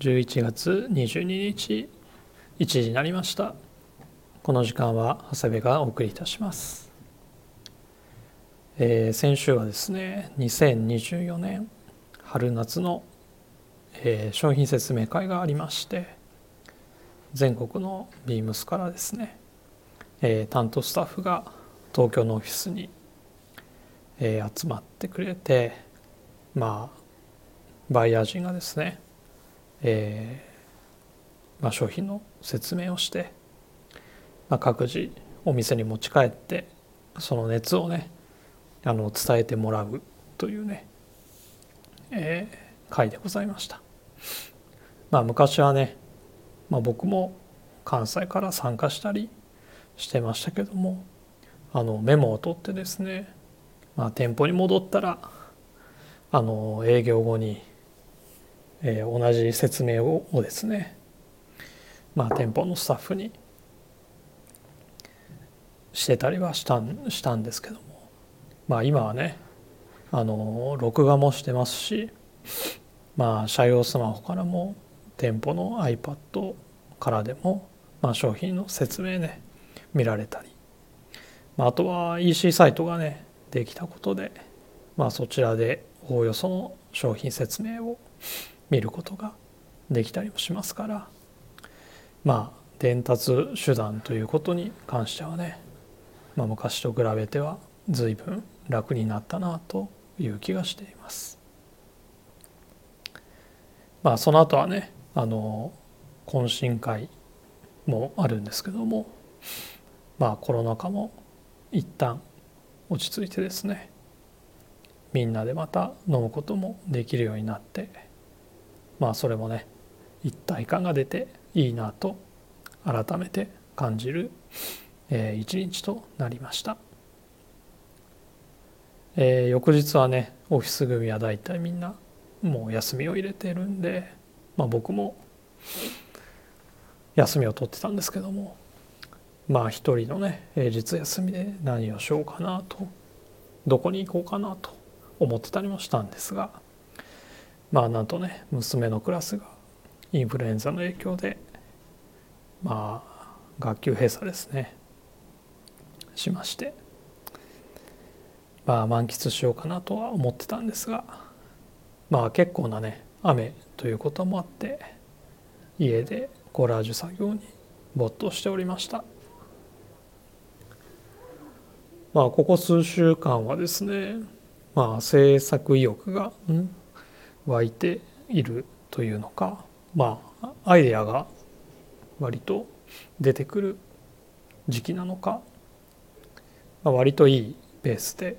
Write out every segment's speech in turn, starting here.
11月22日1時になりました。この時間は長谷部がお送りいたします、えー、先週はですね2024年春夏の、えー、商品説明会がありまして全国のビームスからですね、えー、担当スタッフが東京のオフィスに、えー、集まってくれてまあバイヤー陣がですね、えーまあ、商品の説明をして、まあ、各自お店に持ち帰ってその熱をねあの伝えてもらうというね、えー、会でございました。まあ昔はねまあ、僕も関西から参加したりしてましたけどもあのメモを取ってですね、まあ、店舗に戻ったらあの営業後に、えー、同じ説明をですね、まあ、店舗のスタッフにしてたりはしたんしたんですけどもまあ今はねあの録画もしてますしまあ社用スマホからも店舗の iPad からでも、まあ、商品の説明ね見られたり、まあ、あとは EC サイトがねできたことで、まあ、そちらでおおよその商品説明を見ることができたりもしますからまあ伝達手段ということに関してはね、まあ、昔と比べては随分楽になったなという気がしています。まあその後はねあの懇親会もあるんですけどもまあコロナ禍も一旦落ち着いてですねみんなでまた飲むこともできるようになってまあそれもね一体感が出ていいなと改めて感じる、えー、一日となりました、えー、翌日はねオフィス組は大体みんなもう休みを入れてるんでまあ、僕も休みを取ってたんですけどもまあ一人のね平日休みで何をしようかなとどこに行こうかなと思ってたりもしたんですがまあなんとね娘のクラスがインフルエンザの影響でまあ学級閉鎖ですね。しまして。まあ満喫しようかなとは思ってたんですがまあ結構なね雨ということもあって家でコラージュ作業に没頭しておりました。まあここ数週間はですねまあ制作意欲が、ん、湧いているというのかまあアイデアが割と出てくる時期なのか、まあ、割といいペースで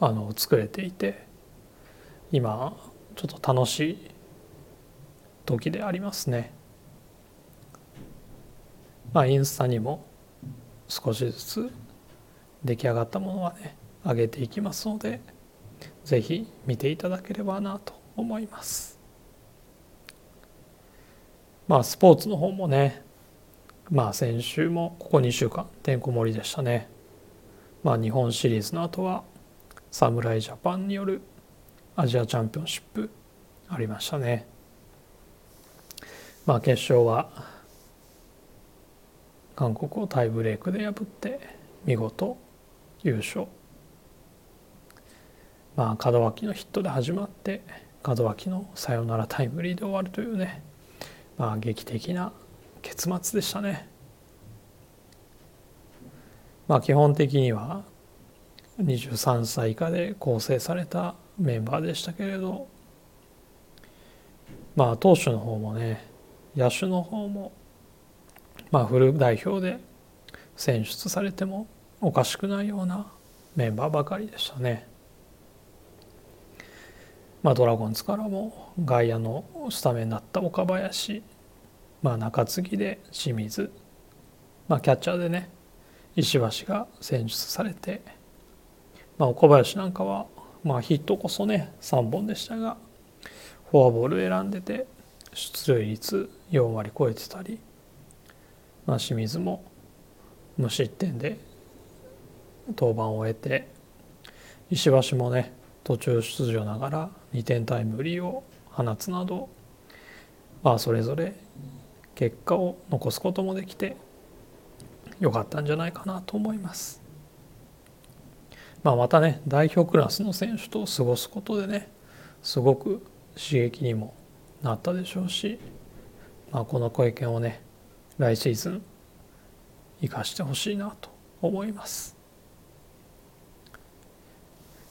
あの作れていて今ちょっと楽しい時でありますね。まあインスタにも少しずつ出来上がったものはね上げていきますので是非見ていただければなと思います。まあスポーツの方もねまあ先週もここ2週間てんこ盛りでしたね。まあ日本シリーズの後は侍ジャパンによるアジアチャンピオンシップありましたね。まあ決勝は韓国をタイブレークで破って見事優勝。まあ門脇のヒットで始まって門脇のサヨナラタイムリーで終わるというねまあ劇的な結末でしたね。まあ基本的には23歳以下で構成されたメンバーでしたけれどまあ投手の方もね野手の方もまあフル代表で選出されてもおかしくないようなメンバーばかりでしたね。まあ、ドラゴンズからも外野のスタメンだった岡林、まあ、中継ぎで清水、まあ、キャッチャーでね石橋が選出されて、まあ、岡林なんかはまあヒットこそね3本でしたがフォアボール選んでて出塁率4割超えてたり、まあ、清水も無失点で登板を終えて石橋もね途中出場ながら2点タイムリーを放つなど、まあそれぞれ結果を残すこともできてよかったんじゃないかなと思います。まあ、またね代表クラスの選手と過ごすことでねすごく刺激にもなったでしょうし、まあ、この経験をね来シーズン生かしてほしいなと思います。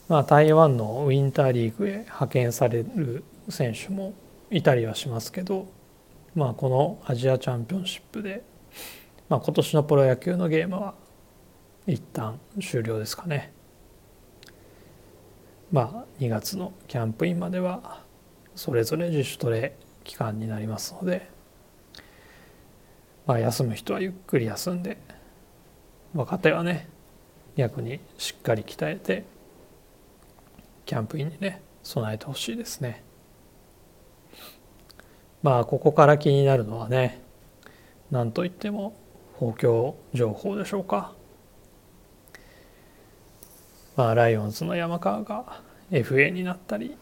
まあ、台湾のウィンターリーグへ派遣される選手もいたりはしますけど、まあ、このアジアチャンピオンシップで、まあ、今年のプロ野球のゲームは一旦終了ですかね。まあ、2月のキャンプインまではそれぞれ自主トレ期間になりますので、まあ、休む人はゆっくり休んで若手はね逆にしっかり鍛えてキャンプインにね備えてほしいですね。まあここから気になるのはね何といっても補強情報でしょうか。まあ、ライオンズの山川が FA になったり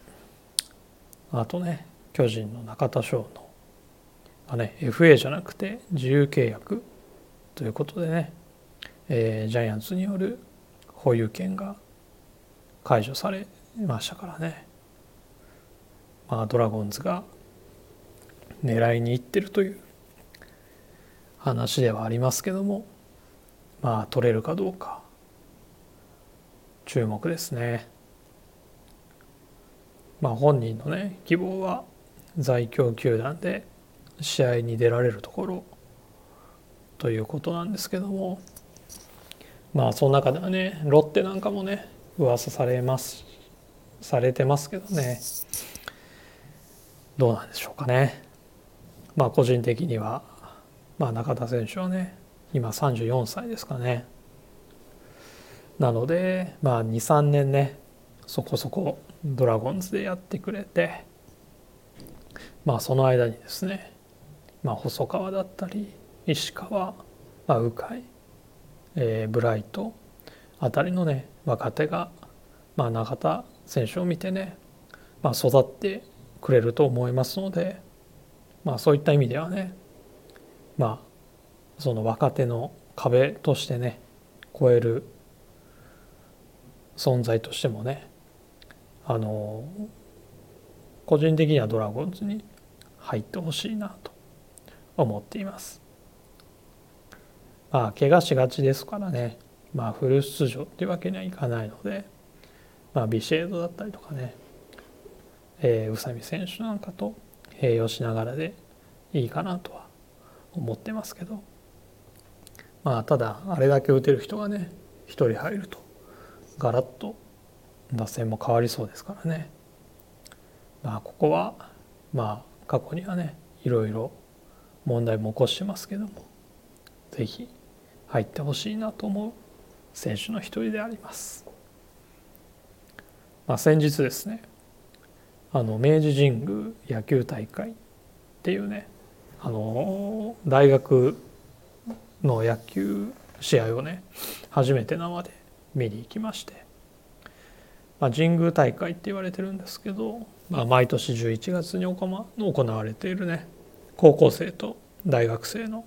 あとね巨人の中田翔のあ、ね、FA じゃなくて自由契約ということでね、えー、ジャイアンツによる保有権が解除されましたからね、まあ、ドラゴンズが狙いにいってるという話ではありますけどもまあ取れるかどうか注目ですね。まあ本人のね希望は在京球団で試合に出られるところということなんですけどもまあその中ではねロッテなんかもね噂されますされてますけどね。どうなんでしょうかね。まあ個人的にはまあ中田選手はね今34歳ですかね。なのでまあ23年ねそこそこドラゴンズでやってくれてまあその間にですね、まあ、細川だったり石川、まあ、鵜飼、えー、ブライトあたりのね若手が、まあ、中田選手を見てね、まあ、育ってくれると思いますので、まあ、そういった意味ではねまあその若手の壁としてね超える存在としてもねあの個人的にはドラゴンズに入ってほしいなと思っています。まあ怪我しがちですからねまあフル出場っていうわけにはいかないのでまあビシエドだったりとかね、えー、宇佐美選手なんかと併用しながらでいいかなとは思ってますけど。まあただあれだけ打てる人がね1人入るとガラッと打線も変わりそうですからね。まあここはまあ過去にはねいろいろ問題も起こしてますけども是非入ってほしいなと思う選手の一人であります。まあ、先日ですねあの明治神宮野球大会っていうねあの大学の野球試合をね初めて生で見に行きまして、まあ、神宮大会って言われてるんですけど、まあ、毎年11月に行われているね高校生と大学生の、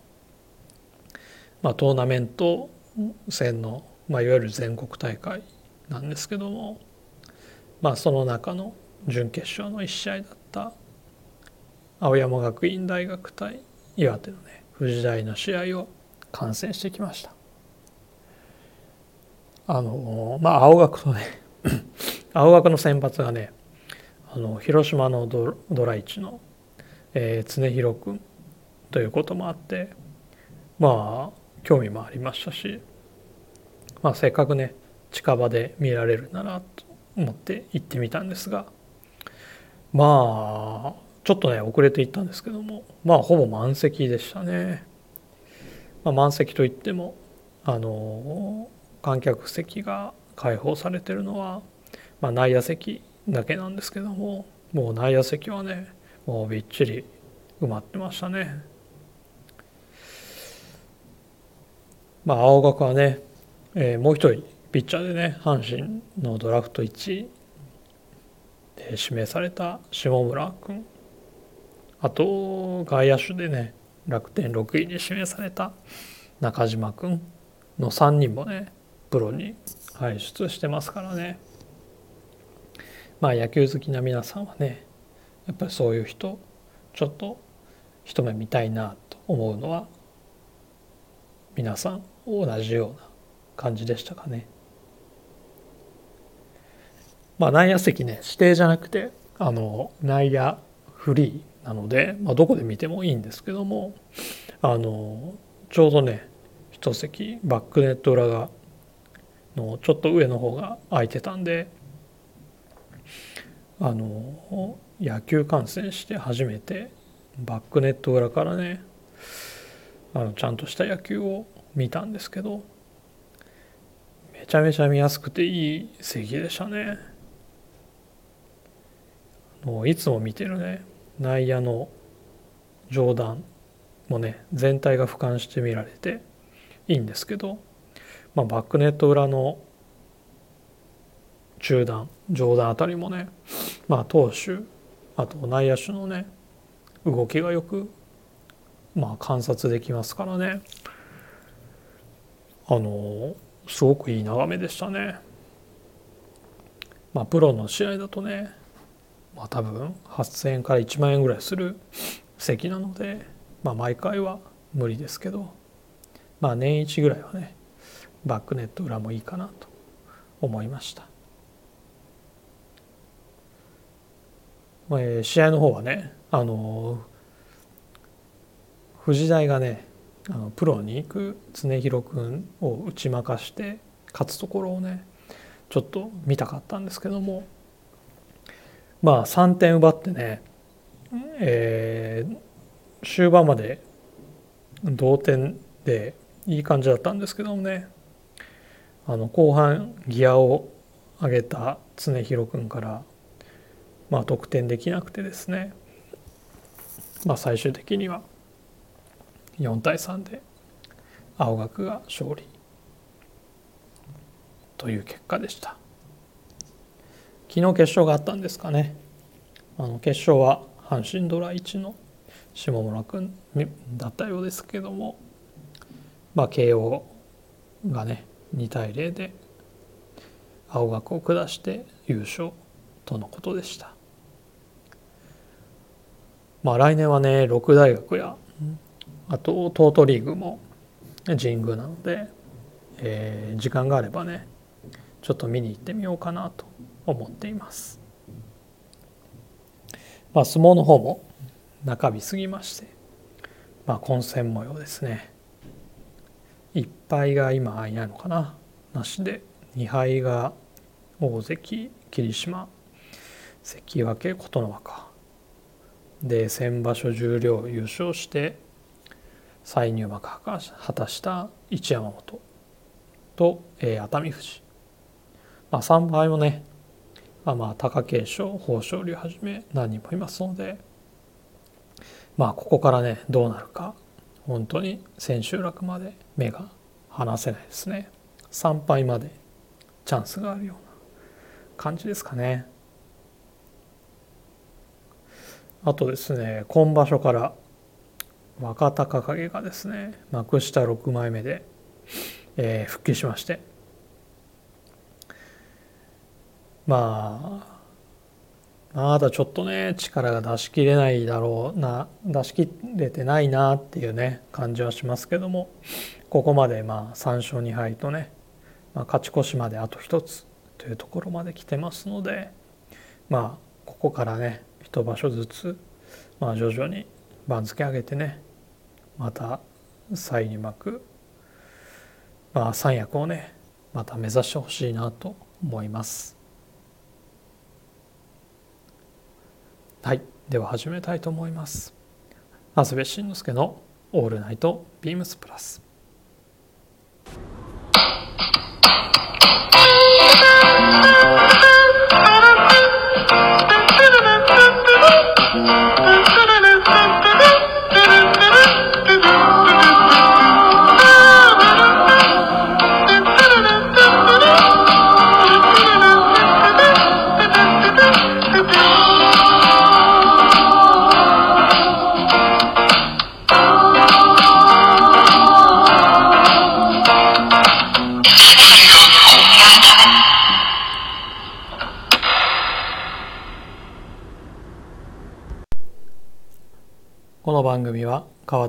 まあ、トーナメント戦の、まあ、いわゆる全国大会なんですけども、まあ、その中の準決勝の1試合だった青山学院大学対岩手のね藤大の試合を観戦してきました。あのまあ青学のね 青学の選抜がねあの広島のドドライチの、えー、常広君ということもあってまあ興味もありましたし、まあ、せっかくね近場で見られるならと思って行ってみたんですがまあちょっとね遅れて行ったんですけどもまあほぼ満席でしたね。まあ、満席といってもあの観客席が開放されてるのは、まあ、内野席だけなんですけどももう内野席はねもうびっちり埋まってましたね。まあ青学はね、えー、もう一人ピッチャーでね阪神のドラフト1位で指名された下村君あと外野手でね楽天6位に指名された中島君の3人もねプロに輩出してますからねまあ野球好きな皆さんはねやっぱりそういう人ちょっと一目見たいなと思うのは皆さん同じような感じでしたかね。まあ内野席ね指定じゃなくてあの内野フリーなので、まあ、どこで見てもいいんですけどもあのちょうどね一席バックネット裏がのちょっと上の方が空いてたんであの野球観戦して初めてバックネット裏からねあのちゃんとした野球を見たんですけどめちゃめちゃ見やすくていい席でしたね。ういつも見てるね内野の上段もね全体が俯瞰して見られていいんですけど、まあ、バックネット裏の中段上段あたりもねまあ投手あと内野手のね動きがよくまあ観察できますからねあのすごくいい眺めでしたね。まあプロの試合だとねまあ多分8,000円から1万円ぐらいする席なのでまあ毎回は無理ですけどまあ年一ぐらいはねバックネット裏もいいかなと思いました。えー、試合の方はねあの藤大がねあのプロに行く常広君を打ち負かして勝つところをねちょっと見たかったんですけどもまあ3点奪ってね、えー、終盤まで同点でいい感じだったんですけどもね。あの後半ギアを上げた常広君からまあ得点できなくてですね。まあ最終的には4対3で青学が勝利という結果でした。昨日決勝があったんですかね。あの決勝は阪神ドラ1の下村君だったようですけども。まあ慶応がね2対0で青学を下して優勝とのことでした。まあ来年はね六大学やあとトートリーグも神宮なので、えー、時間があればねちょっと見に行ってみようかなと思っています。まあ、相撲の方も中日過ぎまして、まあ、混戦模様ですね。1敗が今いないのかななしで2敗が大関霧島関脇琴ノ若で先場所十両優勝して再入幕果たした一山本と、えー、熱海富士、まあ、3敗もね、まあ、まあ貴景勝豊昇龍はじめ何人もいますので。まあここからねどうなるか本当に千秋楽まで目が離せないですね。3敗までチャンスがあるような感じですかね。あとですね今場所から若隆景がですね幕下6枚目で、えー、復帰しましてまあまだちょっとね力が出し切れないだろうな出し切れてないなっていうね感じはしますけどもここまでまあ3勝2敗とね、まあ、勝ち越しまであと1つというところまで来てますのでまあここからね一場所ずつ、まあ、徐々に番付上げてねまた再に巻く、まあ、三役をねまた目指してほしいなと思います。はい。では始めたいと思います。安部慎之助の「オールナイトビームスプラス」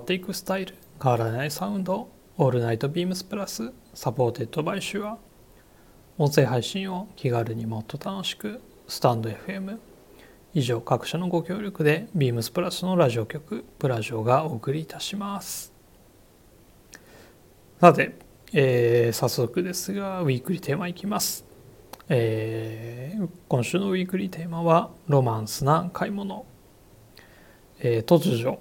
っていくスタイル。変わらない。サウンド。 All Night BEAMS+。 Supported by SHURE。音声配信を気軽にもっと楽しく。 stand.fm 以上各社のご協力でビームスプラスのラジオ局プラジオがお送りいたします。さて、えー、早速ですがウィークリーテーマいきます、えー、今週のウィークリーテーマはロマンスな買い物、えー、突如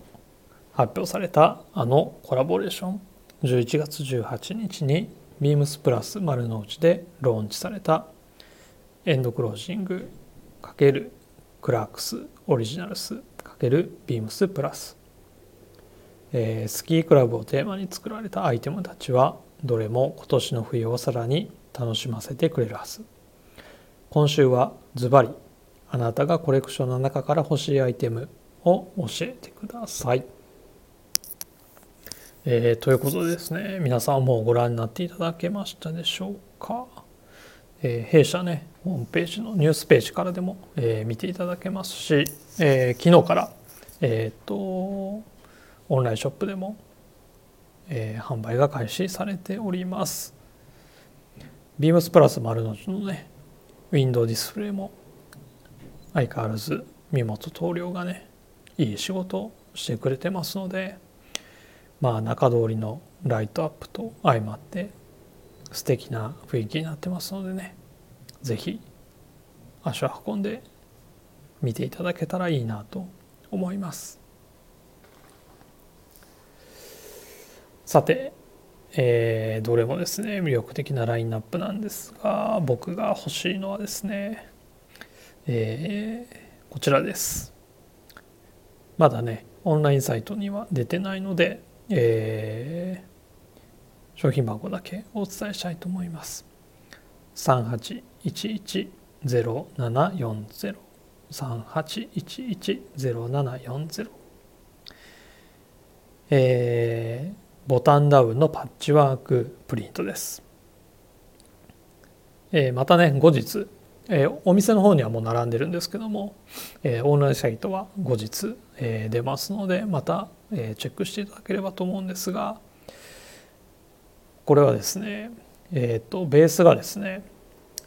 発表されたあのコラボレーション11月18日にビームスプラス丸の内でローンチされたエンドクロージング×クラークスオリジナルス×ビームスプラス、えー、スキークラブをテーマに作られたアイテムたちはどれも今年の冬をさらに楽しませてくれるはず。今週はズバリあなたがコレクションの中から欲しいアイテムを教えてください。えー、ということでですね皆さんもご覧になっていただけましたでしょうか、えー、弊社ねホームページのニュースページからでも、えー、見ていただけますし、え昨日から、えーと、オンラインショップでも、え販売が開始されております。ビームスプラス丸の内のねウィンドウディスプレイも相変わらず身元棟梁がねいい仕事をしてくれてますのでまあ中通りのライトアップと相まって素敵な雰囲気になってますのでね。是非足を運んで見ていただけたらいいなと思います。さて、えー、どれもですね魅力的なラインナップなんですが僕が欲しいのはですね、えー、こちらです。まだねオンラインサイトには出てないのでえー、商品番号だけお伝えしたいと思います。3811-0740 3811-0740えー、ボタンダウンのパッチワークプリントです。えー、またね後日、えー、お店の方にはもう並んでるんですけども、えー、オンラインサイトは後日、えー、出ますのでまたえー、チェックしていただければと思うんですがこれはですねえっ、ー、とベースがですね、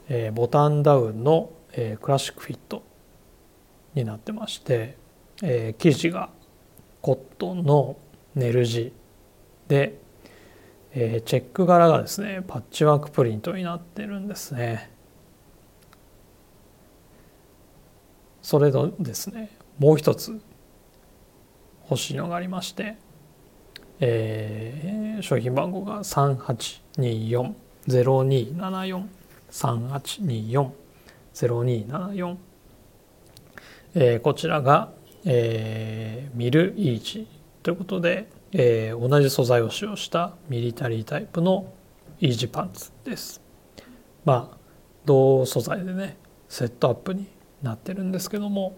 えー、ボタンダウンの、えー、クラシックフィットになってまして、えー、生地がコットンのネル地で、えー、チェック柄がですねパッチワークプリントになってるんですね。それとですねもう一つ欲しいのがありまして、えー、商品番号が3824-0274 3824-0274、えー、こちらが、えー、ミルイージということで、えー、同じ素材を使用したミリタリータイプのイージパンツです。まあ同素材でねセットアップになってるんですけども、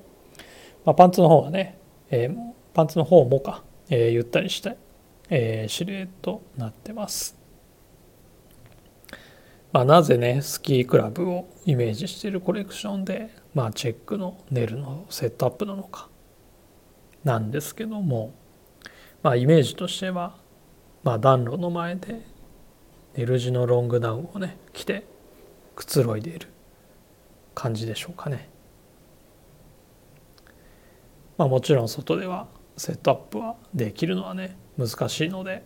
まあ、パンツの方はね、えー、パンツの方もか、えー、ゆったりして、えー、シルエットなってます。まあ、なぜねスキークラブをイメージしているコレクションで、まあ、チェックのネルのセットアップなのかなんですけども、まあ、イメージとしては、まあ、暖炉の前でネル地のロングダウンをね着てくつろいでいる感じでしょうかね。まあ、もちろん外ではセットアップはできるのはね難しいので、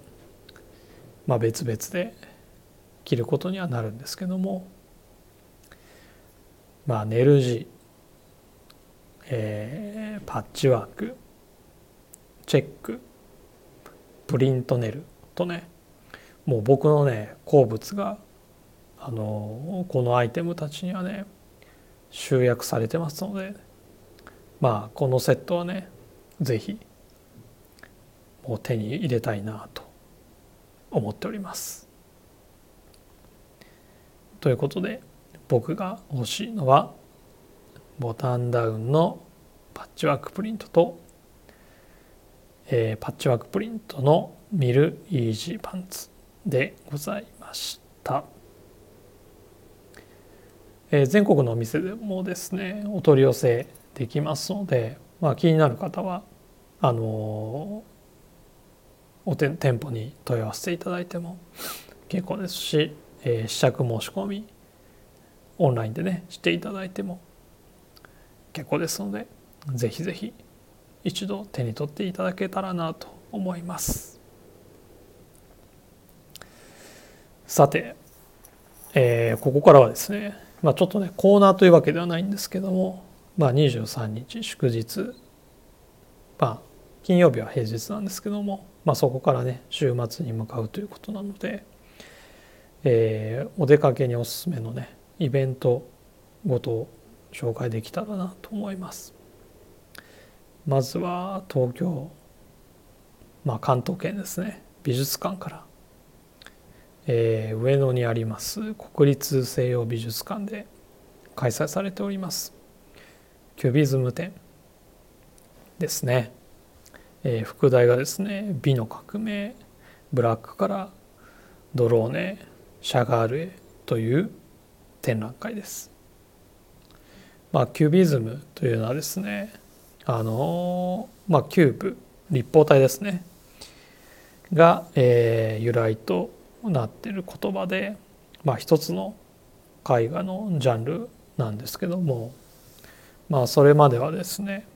まあ、別々で着ることにはなるんですけどもまあネル地、えー、パッチワークチェックプリントネルとねもう僕のね好物があのこのアイテムたちにはね集約されてますのでまあこのセットはね是非もう手に入れたいなと思っております。ということで僕が欲しいのはボタンダウンのパッチワークプリントと、えー、パッチワークプリントのミルイージーパンツでございました。えー、全国のお店でもですねお取り寄せできますので、まあ、気になる方はあのお店舗に問い合わせていただいても結構ですし、えー、試着申し込みオンラインでねしていただいても結構ですのでぜひぜひ一度手に取っていただけたらなと思います。さて、えー、ここからはですね、まあ、ちょっとねコーナーというわけではないんですけども、まあ、23日祝日まあ金曜日は平日なんですけども、まあ、そこからね週末に向かうということなので、えー、お出かけにおすすめのねイベントごと紹介できたらなと思います。まずは東京、まあ、関東圏ですね美術館から、えー、上野にあります国立西洋美術館で開催されておりますキュビズム展ですね。えー、副題がですね「美の革命ブラックからドローネシャガールへ」という展覧会です。まあ、キュビズムというのはですねあのまあキューブ立方体ですねが、えー、由来となってる言葉で、まあ、一つの絵画のジャンルなんですけどもまあそれまではですね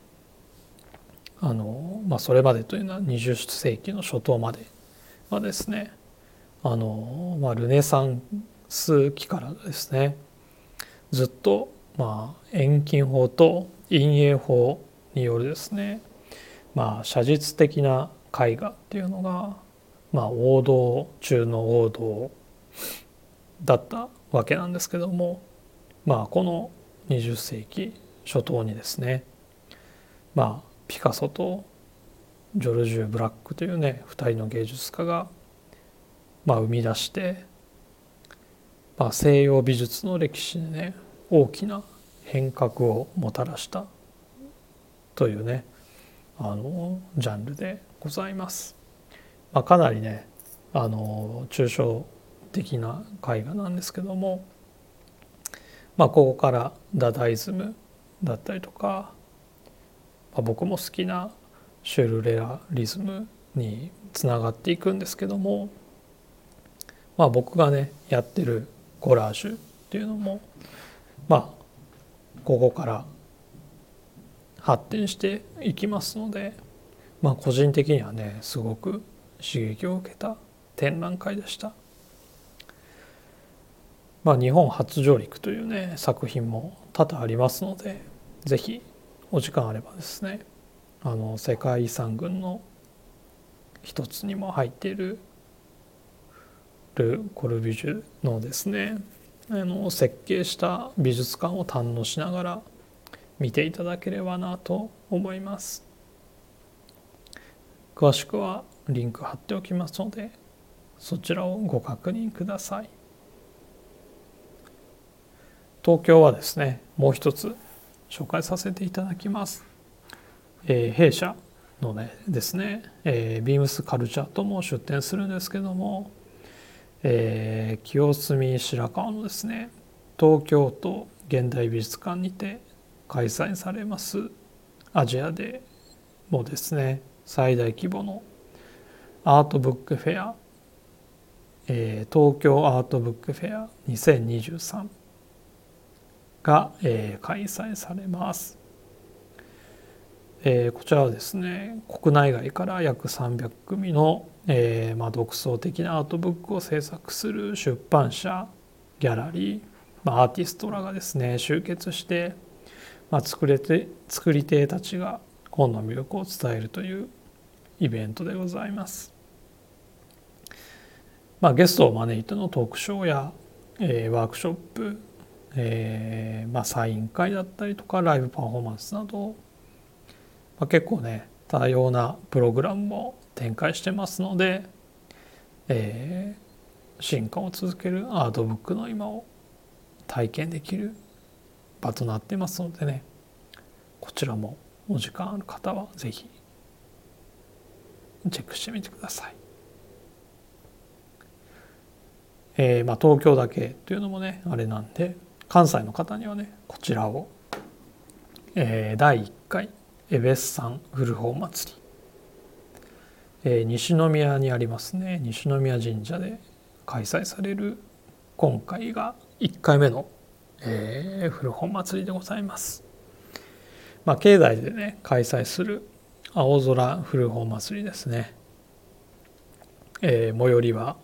あの、まあ、それまでというのは20世紀の初頭まではですねあの、まあ、ルネサンス期からですねずっと、まあ、遠近法と陰影法によるですね、まあ、写実的な絵画っていうのが、まあ、王道中の王道だったわけなんですけども、まあ、この20世紀初頭にですねまあピカソとジョルジュ・ブラックというね2人の芸術家が、まあ、生み出して、まあ、西洋美術の歴史にね大きな変革をもたらしたというねあのジャンルでございます。まあ、かなりねあの抽象的な絵画なんですけども、まあ、ここからダダイズムだったりとかまあ、僕も好きなシュルレアリズムにつながっていくんですけども、まあ、僕がねやってるコラージュっていうのもまあここから発展していきますので、まあ、個人的にはねすごく刺激を受けた展覧会でした。まあ、日本初上陸というね作品も多々ありますので是非お時間あればですねあの世界遺産群の一つにも入っているル・コルビジュのですねあの設計した美術館を堪能しながら見ていただければなと思います詳しくはリンク貼っておきますのでそちらをご確認ください東京はですねもう一つ紹介させていただきます。えー、弊社のねですね、えー、ビームスカルチャーとも出展するんですけども、えー、清澄白河のですね東京都現代美術館にて開催されますアジアでもですね最大規模のアートブックフェア、えー、東京アートブックフェア2023が、えー、開催されます。えー、こちらはですね国内外から約300組の、えーまあ、独創的なアートブックを制作する出版社ギャラリー、まあ、アーティストらがですね集結して、まあ、作れて作り手たちが本の魅力を伝えるというイベントでございます。まあ、ゲストを招いてのトークショーや、えー、ワークショップえーまあ、サイン会だったりとかライブパフォーマンスなど、まあ、結構ね多様なプログラムも展開してますので、えー、進化を続けるアートブックの今を体験できる場となってますのでねこちらもお時間ある方は是非チェックしてみてください。えーまあ、東京だけというのもねあれなんで関西の方にはねこちらを、えー、第1回エベスさん古本祭りえー、西宮にありますね西宮神社で開催される今回が1回目の、えー、古本祭りでございます。まあ、境内でね開催する青空古本祭りですね。えー、最寄りは、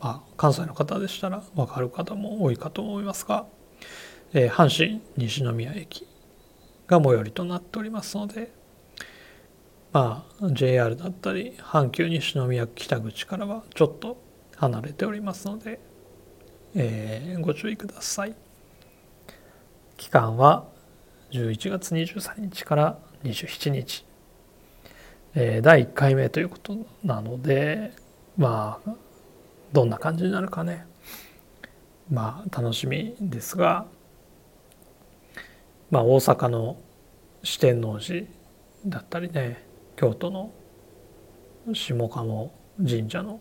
まあ、関西の方でしたら分かる方も多いかと思いますが、えー、阪神西宮駅が最寄りとなっておりますので、まあ、JR だったり阪急西宮北口からはちょっと離れておりますので、えー、ご注意ください。期間は11月23日から27日、えー、第1回目ということなのでまあどんな感じになるかね。まあ楽しみですがまあ大阪の四天王寺だったりね京都の下鴨神社の、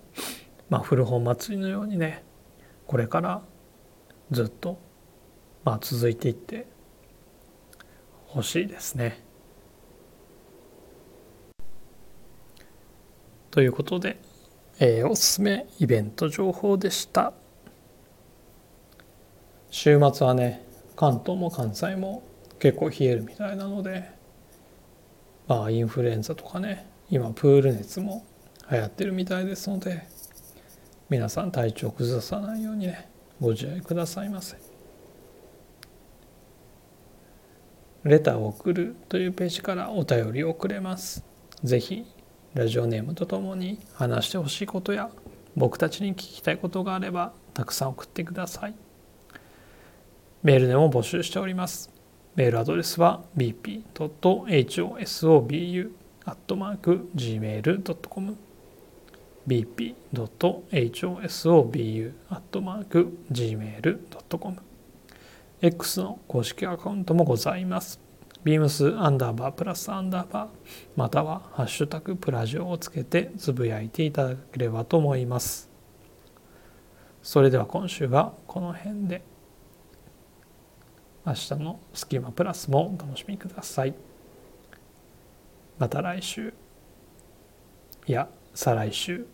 まあ、古本祭りのようにねこれからずっと、まあ、続いていってほしいですね。ということで、えー、おすすめイベント情報でした。週末はね関東も関西も結構冷えるみたいなのでまあインフルエンザとかね今プール熱も流行ってるみたいですので皆さん体調崩さないようにねご自愛くださいませ。レターを送るというページからお便りをくれます。ぜひラジオネームとともに話してほしいことや僕たちに聞きたいことがあればたくさん送ってください。メールでも募集しております。メールアドレスは bp.hosobu.gmail.com bp.hosobu.gmail.com X の公式アカウントもございます。beams アンダーバープラスアンダーバーまたはハッシュタグプラジオをつけてつぶやいていただければと思います。それでは今週はこの辺で。明日のスキマプラスもお楽しみください。また来週いや再来週